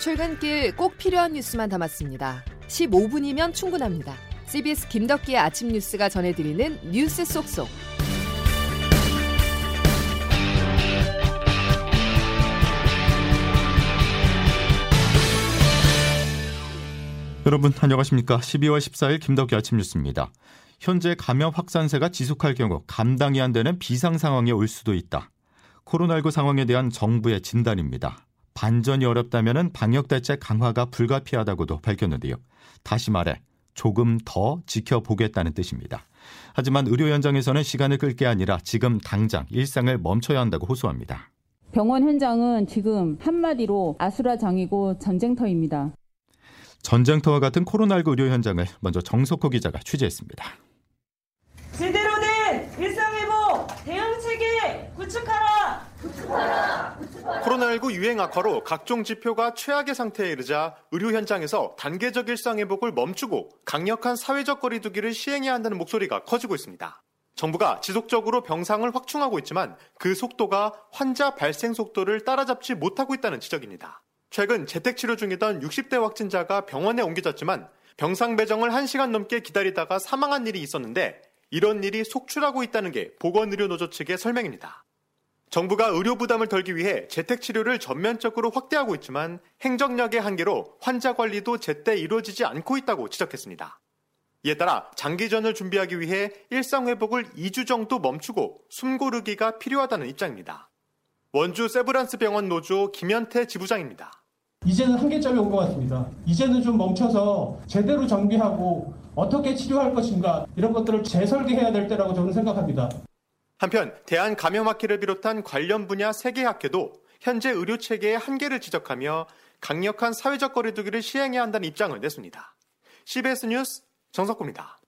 출근길 꼭 필요한 뉴스만 담았습니다. 15분이면 충분합니다. CBS 김덕기의 아침 뉴스가 전해드리는 뉴스 속속. 여러분 안녕하십니까? 12월 14일 김덕기 아침 뉴스입니다. 현재 감염 확산세가 지속할 경우 감당이 안 되는 비상 상황에 올 수도 있다. 코로나19 상황에 대한 정부의 진단입니다. 반전이 어렵다면 방역 대책 강화가 불가피하다고도 밝혔는데요. 다시 말해 조금 더 지켜보겠다는 뜻입니다. 하지만 의료 현장에서는 시간을 끌 게 아니라 지금 당장 일상을 멈춰야 한다고 호소합니다. 병원 현장은 지금 한마디로 아수라장이고 전쟁터입니다. 전쟁터와 같은 코로나19 의료 현장을 먼저 정석호 기자가 취재했습니다. 제대로 된 일상회복 대응 체계 구축하라. 구축하라. 코로나19 유행 악화로 각종 지표가 최악의 상태에 이르자 의료 현장에서 단계적 일상회복을 멈추고 강력한 사회적 거리두기를 시행해야 한다는 목소리가 커지고 있습니다. 정부가 지속적으로 병상을 확충하고 있지만 그 속도가 환자 발생 속도를 따라잡지 못하고 있다는 지적입니다. 최근 재택치료 중이던 60대 확진자가 병원에 옮겨졌지만 병상 배정을 1시간 넘게 기다리다가 사망한 일이 있었는데 이런 일이 속출하고 있다는 게 보건의료노조 측의 설명입니다. 정부가 의료 부담을 덜기 위해 재택 치료를 전면적으로 확대하고 있지만 행정력의 한계로 환자 관리도 제때 이루어지지 않고 있다고 지적했습니다. 이에 따라 장기전을 준비하기 위해 일상 회복을 2주 정도 멈추고 숨고르기가 필요하다는 입장입니다. 원주 세브란스 병원 노조 김현태 지부장입니다. 이제는 한계점에 온 것 같습니다. 이제는 좀 멈춰서 제대로 정비하고 어떻게 치료할 것인가 이런 것들을 재설계해야 될 때라고 저는 생각합니다. 한편 대한감염학회를 비롯한 관련 분야 세계 학회도 현재 의료 체계의 한계를 지적하며 강력한 사회적 거리두기를 시행해야 한다는 입장을 냈습니다. CBS 뉴스 정석구입니다.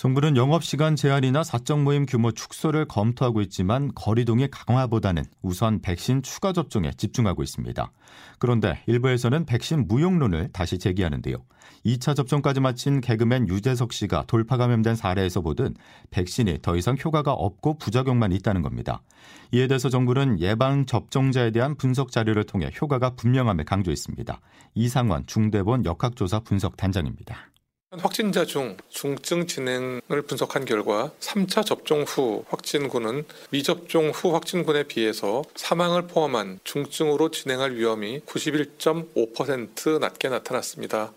정부는 영업시간 제한이나 사적 모임 규모 축소를 검토하고 있지만 거리동의 강화보다는 우선 백신 추가 접종에 집중하고 있습니다. 그런데 일부에서는 백신 무용론을 다시 제기하는데요. 2차 접종까지 마친 개그맨 유재석 씨가 돌파 감염된 사례에서 보듯 백신이 더 이상 효과가 없고 부작용만 있다는 겁니다. 이에 대해서 정부는 예방 접종자에 대한 분석 자료를 통해 효과가 분명함을 강조했습니다. 이상원 중대본 역학조사 분석 단장입니다. 확진자 중 중증 진행을 분석한 결과 3차 접종 후 확진군은 미접종 후 확진군에 비해서 사망을 포함한 중증으로 진행할 위험이 91.5% 낮게 나타났습니다.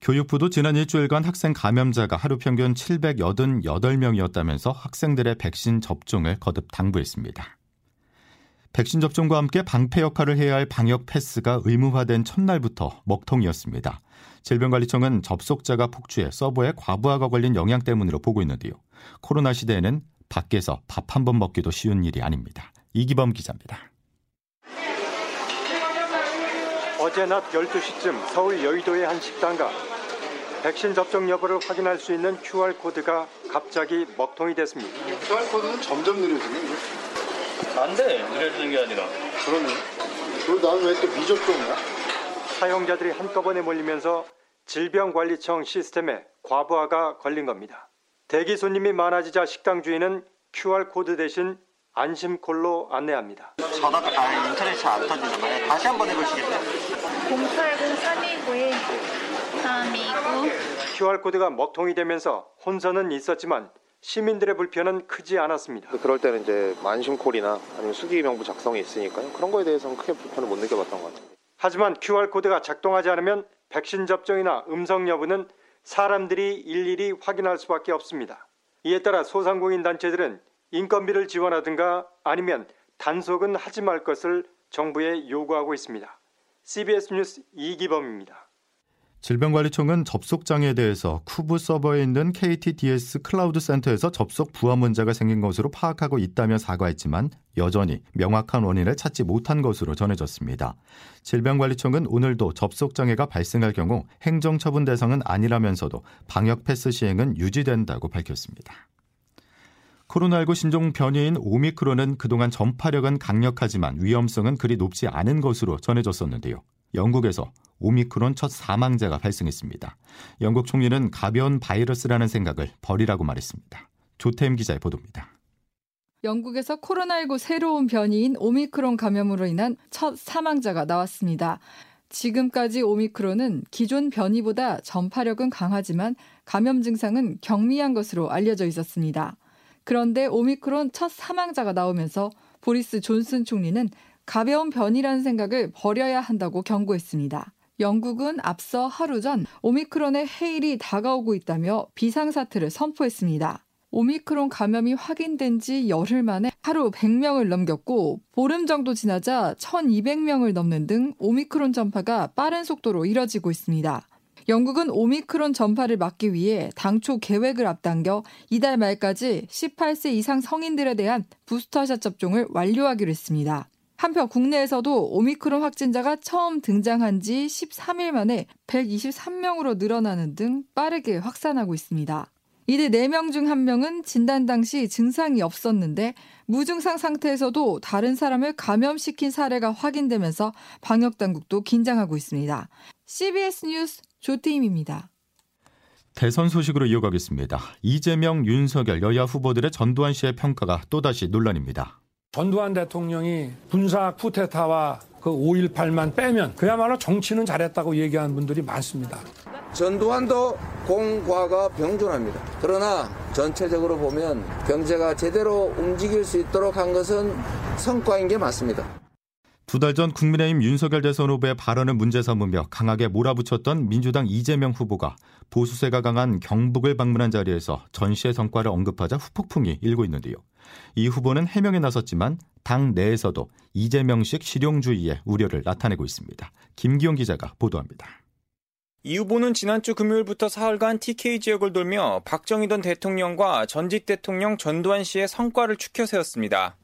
교육부도 지난 일주일간 학생 감염자가 하루 평균 788명이었다면서 학생들의 백신 접종을 거듭 당부했습니다. 백신 접종과 함께 방패 역할을 해야 할 방역 패스가 의무화된 첫날부터 먹통이었습니다. 질병관리청은 접속자가 폭주해 서버에 과부하가 걸린 영향 때문으로 보고 있는데요. 코로나 시대에는 밖에서 밥 한 번 먹기도 쉬운 일이 아닙니다. 이기범 기자입니다. 어제 낮 12시쯤 서울 여의도의 한 식당가 백신 접종 여부를 확인할 수 있는 QR코드가 갑자기 먹통이 됐습니다. QR코드는 점점 느려지네. 안 돼. 느려지는 게 아니라. 그러네. 그리고 나는 왜 또 미접종이야? 사용자들이 한꺼번에 몰리면서 질병관리청 시스템에 과부하가 걸린 겁니다. 대기 손님이 많아지자 식당 주인은 QR코드 대신 안심콜로 안내합니다. 전화 아, 인터넷 잘안 터지는 거예요. 다시 한번 해보시겠어요? 080 329 329 QR코드가 먹통이 되면서 혼선은 있었지만 시민들의 불편은 크지 않았습니다. 그럴 때는 이제 만심콜이나 아니면 수기명부 작성이 있으니까요. 그런 거에 대해서는 크게 불편을 못 느껴봤던 것 같아요. 하지만 QR코드가 작동하지 않으면 백신 접종이나 음성 여부는 사람들이 일일이 확인할 수밖에 없습니다. 이에 따라 소상공인 단체들은 인건비를 지원하든가 아니면 단속은 하지 말 것을 정부에 요구하고 있습니다. CBS 뉴스 이기범입니다. 질병관리청은 접속장애에 대해서 쿠브 서버에 있는 KTDS 클라우드 센터에서 접속 부하 문제가 생긴 것으로 파악하고 있다며 사과했지만 여전히 명확한 원인을 찾지 못한 것으로 전해졌습니다. 질병관리청은 오늘도 접속장애가 발생할 경우 행정처분 대상은 아니라면서도 방역 패스 시행은 유지된다고 밝혔습니다. 코로나19 신종 변이인 오미크론은 그동안 전파력은 강력하지만 위험성은 그리 높지 않은 것으로 전해졌었는데요. 영국에서 오미크론 첫 사망자가 발생했습니다. 영국 총리는 가벼운 바이러스라는 생각을 버리라고 말했습니다. 조태임 기자의 보도입니다. 영국에서 코로나19 새로운 변이인 오미크론 감염으로 인한 첫 사망자가 나왔습니다. 지금까지 오미크론은 기존 변이보다 전파력은 강하지만 감염 증상은 경미한 것으로 알려져 있었습니다. 그런데 오미크론 첫 사망자가 나오면서 보리스 존슨 총리는 가벼운 변이라는 생각을 버려야 한다고 경고했습니다. 영국은 앞서 하루 전 오미크론의 해일이 다가오고 있다며 비상사태를 선포했습니다. 오미크론 감염이 확인된 지 열흘 만에 하루 100명을 넘겼고 보름 정도 지나자 1200명을 넘는 등 오미크론 전파가 빠른 속도로 이뤄지고 있습니다. 영국은 오미크론 전파를 막기 위해 당초 계획을 앞당겨 이달 말까지 18세 이상 성인들에 대한 부스터샷 접종을 완료하기로 했습니다. 한편 국내에서도 오미크론 확진자가 처음 등장한 지 13일 만에 123명으로 늘어나는 등 빠르게 확산하고 있습니다. 이들 4명 중 1명은 진단 당시 증상이 없었는데 무증상 상태에서도 다른 사람을 감염시킨 사례가 확인되면서 방역당국도 긴장하고 있습니다. CBS 뉴스 조태임입니다. 대선 소식으로 이어가겠습니다. 이재명, 윤석열 여야 후보들의 전두환 씨의 평가가 또다시 논란입니다. 전두환 대통령이 군사 쿠데타와 그 5.18만 빼면 그야말로 정치는 잘했다고 얘기하는 분들이 많습니다. 전두환도 공과가 병존합니다. 그러나 전체적으로 보면 경제가 제대로 움직일 수 있도록 한 것은 성과인 게 맞습니다. 두 달 전 국민의힘 윤석열 대선 후보의 발언을 문제 삼으며 강하게 몰아붙였던 민주당 이재명 후보가 보수세가 강한 경북을 방문한 자리에서 전시의 성과를 언급하자 후폭풍이 일고 있는데요. 이 후보는 해명에 나섰지만 당 내에서도 이재명식 실용주의의 우려를 나타내고 있습니다. 김기용 기자가 보도합니다. 이 후보는 지난주 금요일부터 사흘간 TK 지역을 돌며 박정희 전 대통령과 전직 대통령 전두환 씨의 성과를 추켜 세웠습니다.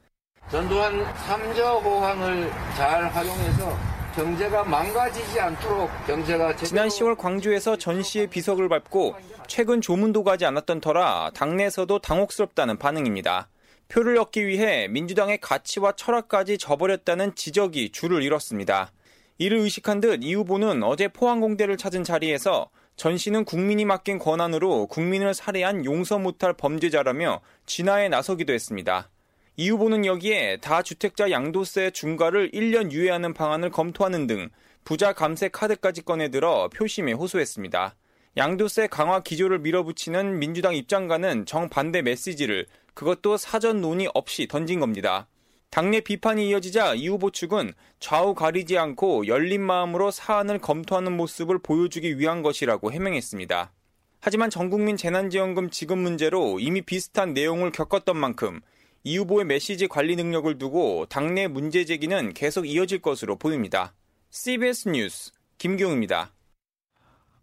전두환 3저 호황을 잘 활용해서 경제가 망가지지 않도록 경제가 지난 10월 광주에서 전 씨의 비석을 밟고 최근 조문도 가지 않았던 터라 당내에서도 당혹스럽다는 반응입니다. 표를 얻기 위해 민주당의 가치와 철학까지 저버렸다는 지적이 줄을 이뤘습니다. 이를 의식한 듯 이 후보는 어제 포항공대를 찾은 자리에서 전 씨는 국민이 맡긴 권한으로 국민을 살해한 용서 못할 범죄자라며 진화에 나서기도 했습니다. 이 후보는 여기에 다주택자 양도세 중과를 1년 유예하는 방안을 검토하는 등 부자 감세 카드까지 꺼내들어 표심에 호소했습니다. 양도세 강화 기조를 밀어붙이는 민주당 입장과는 정반대 메시지를 그것도 사전 논의 없이 던진 겁니다. 당내 비판이 이어지자 이 후보 측은 좌우 가리지 않고 열린 마음으로 사안을 검토하는 모습을 보여주기 위한 것이라고 해명했습니다. 하지만 전국민 재난지원금 지급 문제로 이미 비슷한 내용을 겪었던 만큼 이 후보의 메시지 관리 능력을 두고 당내 문제 제기는 계속 이어질 것으로 보입니다. CBS 뉴스 김경입니다.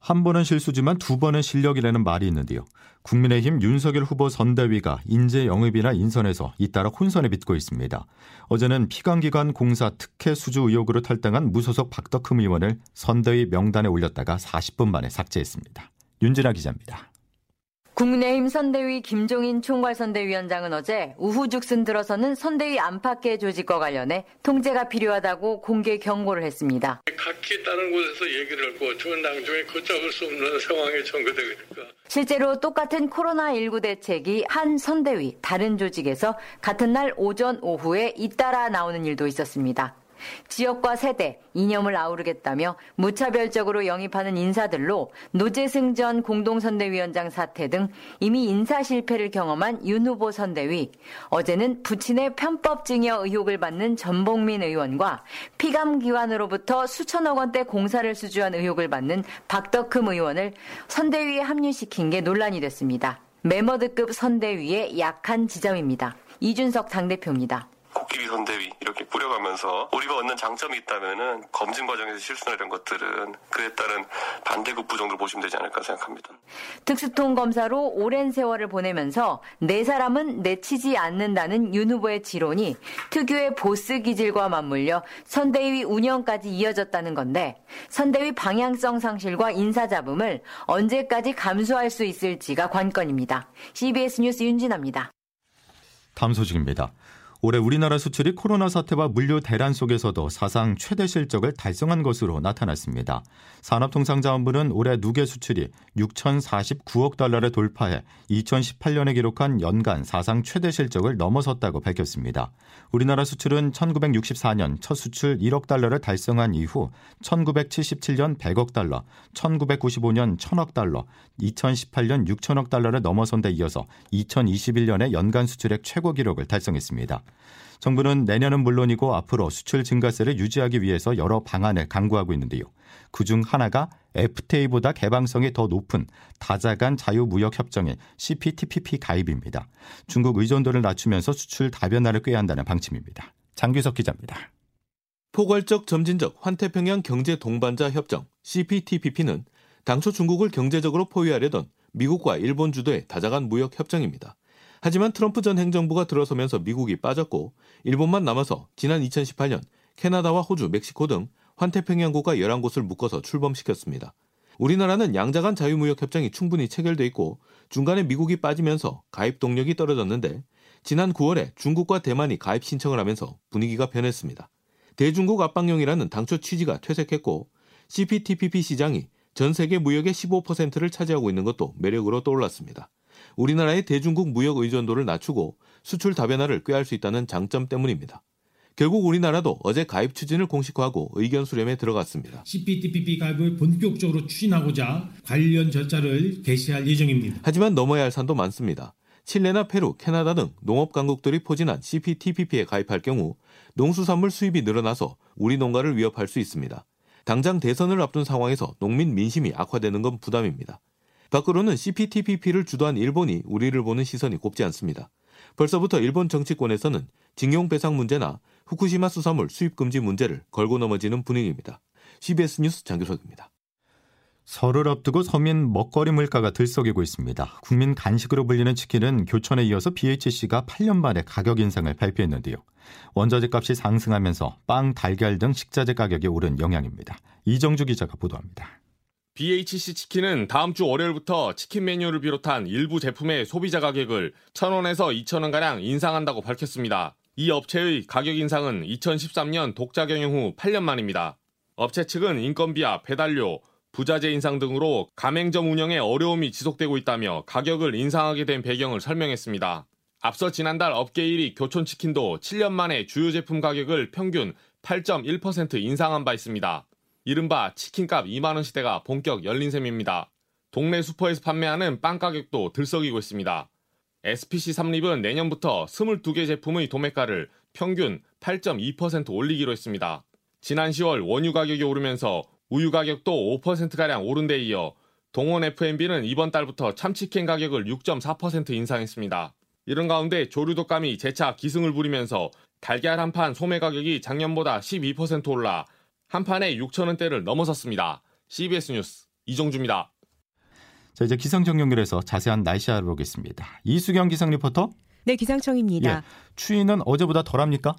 한 번은 실수지만 두 번은 실력이라는 말이 있는데요. 국민의힘 윤석열 후보 선대위가 인재 영입이나 인선에서 잇따라 혼선에 빚고 있습니다. 어제는 피감기관 공사 특혜 수주 의혹으로 탈당한 무소속 박덕흠 의원을 선대위 명단에 올렸다가 40분 만에 삭제했습니다. 윤진아 기자입니다. 국민의힘 선대위 김종인 총괄선대위원장은 어제 우후죽순 들어서는 선대위 안팎의 조직과 관련해 통제가 필요하다고 공개 경고를 했습니다. 각기 다른 곳에서 얘기를 하고 전당 중에 걷잡을 수 없는 상황에 전개되니까. 실제로 똑같은 코로나19 대책이 한 선대위 다른 조직에서 같은 날 오전 오후에 잇따라 나오는 일도 있었습니다. 지역과 세대, 이념을 아우르겠다며 무차별적으로 영입하는 인사들로 노재승 전 공동선대위원장 사태 등 이미 인사 실패를 경험한 윤 후보 선대위, 어제는 부친의 편법 증여 의혹을 받는 전봉민 의원과 피감기관으로부터 수천억 원대 공사를 수주한 의혹을 받는 박덕흠 의원을 선대위에 합류시킨 게 논란이 됐습니다. 메머드급 선대위의 약한 지점입니다. 이준석 당대표입니다. 코끼리 선대위 이렇게 꾸려가면서 우리가 얻는 장점이 있다면은 검증 과정에서 실수나 이런 것들은 그에 따른 반대급 부 정도로 보시면 되지 않을까 생각합니다. 특수통 검사로 오랜 세월을 보내면서 네 사람은 내치지 않는다는 윤 후보의 지론이 특유의 보스 기질과 맞물려 선대위 운영까지 이어졌다는 건데 선대위 방향성 상실과 인사 잡음을 언제까지 감수할 수 있을지가 관건입니다. CBS 뉴스 윤진아입니다. 다음 소식입니다. 올해 우리나라 수출이 코로나 사태와 물류 대란 속에서도 사상 최대 실적을 달성한 것으로 나타났습니다. 산업통상자원부는 올해 누계 수출이 6,049억 달러를 돌파해 2018년에 기록한 연간 사상 최대 실적을 넘어섰다고 밝혔습니다. 우리나라 수출은 1964년 첫 수출 1억 달러를 달성한 이후 1977년 100억 달러, 1995년 1000억 달러, 2018년 6천억 달러를 넘어선 데 이어서 2021년에 연간 수출액 최고 기록을 달성했습니다. 정부는 내년은 물론이고 앞으로 수출 증가세를 유지하기 위해서 여러 방안을 강구하고 있는데요. 그중 하나가 FTA보다 개방성이 더 높은 다자간 자유무역협정인 CPTPP 가입입니다. 중국 의존도를 낮추면서 수출 다변화를 꾀야 한다는 방침입니다. 장규석 기자입니다. 포괄적 점진적 환태평양 경제 동반자 협정 CPTPP는 당초 중국을 경제적으로 포위하려던 미국과 일본 주도의 다자간 무역 협정입니다. 하지만 트럼프 전 행정부가 들어서면서 미국이 빠졌고 일본만 남아서 지난 2018년 캐나다와 호주, 멕시코 등 환태평양 국가 11곳을 묶어서 출범시켰습니다. 우리나라는 양자 간 자유무역 협정이 충분히 체결돼 있고 중간에 미국이 빠지면서 가입 동력이 떨어졌는데 지난 9월에 중국과 대만이 가입 신청을 하면서 분위기가 변했습니다. 대중국 압박령이라는 당초 취지가 퇴색했고 CPTPP 시장이 전 세계 무역의 15%를 차지하고 있는 것도 매력으로 떠올랐습니다. 우리나라의 대중국 무역 의존도를 낮추고 수출 다변화를 꾀할 수 있다는 장점 때문입니다. 결국 우리나라도 어제 가입 추진을 공식화하고 의견 수렴에 들어갔습니다. CPTPP 가입을 본격적으로 추진하고자 관련 절차를 개시할 예정입니다. 하지만 넘어야 할 산도 많습니다. 칠레나 페루, 캐나다 등 농업 강국들이 포진한 CPTPP에 가입할 경우 농수산물 수입이 늘어나서 우리 농가를 위협할 수 있습니다. 당장 대선을 앞둔 상황에서 농민 민심이 악화되는 건 부담입니다. 밖으로는 CPTPP를 주도한 일본이 우리를 보는 시선이 곱지 않습니다. 벌써부터 일본 정치권에서는 징용 배상 문제나 후쿠시마 수산물 수입 금지 문제를 걸고 넘어지는 분위기입니다. CBS 뉴스 장규석입니다. 설을 앞두고 서민 먹거리 물가가 들썩이고 있습니다. 국민 간식으로 불리는 치킨은 교촌에 이어서 BHC가 8년 만에 가격 인상을 발표했는데요. 원자재 값이 상승하면서 빵, 달걀 등 식자재 가격이 오른 영향입니다. 이정주 기자가 보도합니다. BHC 치킨은 다음 주 월요일부터 치킨 메뉴를 비롯한 일부 제품의 소비자 가격을 1,000원에서 2,000원가량 인상한다고 밝혔습니다. 이 업체의 가격 인상은 2013년 독자 경영 후 8년 만입니다. 업체 측은 인건비와 배달료, 부자재 인상 등으로 가맹점 운영에 어려움이 지속되고 있다며 가격을 인상하게 된 배경을 설명했습니다. 앞서 지난달 업계 1위 교촌치킨도 7년 만에 주요 제품 가격을 평균 8.1% 인상한 바 있습니다. 이른바 치킨값 2만원 시대가 본격 열린 셈입니다. 동네 슈퍼에서 판매하는 빵 가격도 들썩이고 있습니다. SPC 삼립은 내년부터 22개 제품의 도매가를 평균 8.2% 올리기로 했습니다. 지난 10월 원유 가격이 오르면서 우유 가격도 5%가량 오른 데 이어 동원 F&B는 이번 달부터 참치캔 가격을 6.4% 인상했습니다. 이런 가운데 조류독감이 재차 기승을 부리면서 달걀 한 판 소매 가격이 작년보다 12% 올라 한 판에 6천원대를 넘어섰습니다. CBS 뉴스 이종주입니다. 자 이제 기상청 연결해서 자세한 날씨 알아보겠습니다. 이수경 기상 리포터. 네, 기상청입니다. 예, 추위는 어제보다 덜합니까?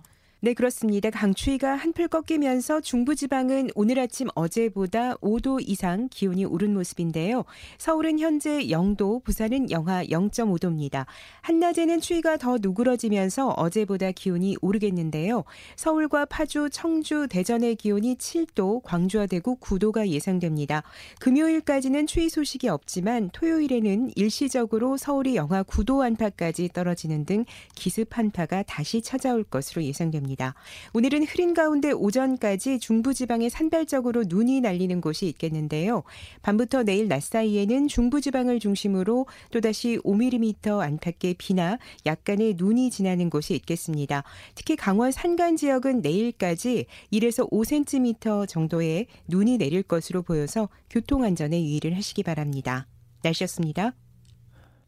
네, 그렇습니다. 강추위가 한풀 꺾이면서 중부지방은 오늘 아침 어제보다 5도 이상 기온이 오른 모습인데요. 서울은 현재 0도, 부산은 영하 0.5도입니다. 한낮에는 추위가 더 누그러지면서 어제보다 기온이 오르겠는데요. 서울과 파주, 청주, 대전의 기온이 7도, 광주와 대구 9도가 예상됩니다. 금요일까지는 추위 소식이 없지만 토요일에는 일시적으로 서울이 영하 9도 안팎까지 떨어지는 등 기습 한파가 다시 찾아올 것으로 예상됩니다. 있습니다. 오늘은 흐린 가운데 오전까지 중부지방에 산발적으로 눈이 날리는 곳이 있겠는데요. 밤부터 내일 낮 사이에는 중부지방을 중심으로 또다시 5mm 안팎의 비나 약간의 눈이 지나는 곳이 있겠습니다. 특히 강원 산간 지역은 내일까지 1에서 5cm 정도의 눈이 내릴 것으로 보여서 교통안전에 유의를 하시기 바랍니다. 날씨였습니다.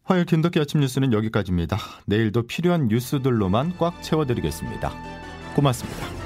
화요일 김덕기 아침 뉴스는 여기까지입니다. 내일도 필요한 뉴스들로만 꽉 채워드리겠습니다. 고맙습니다.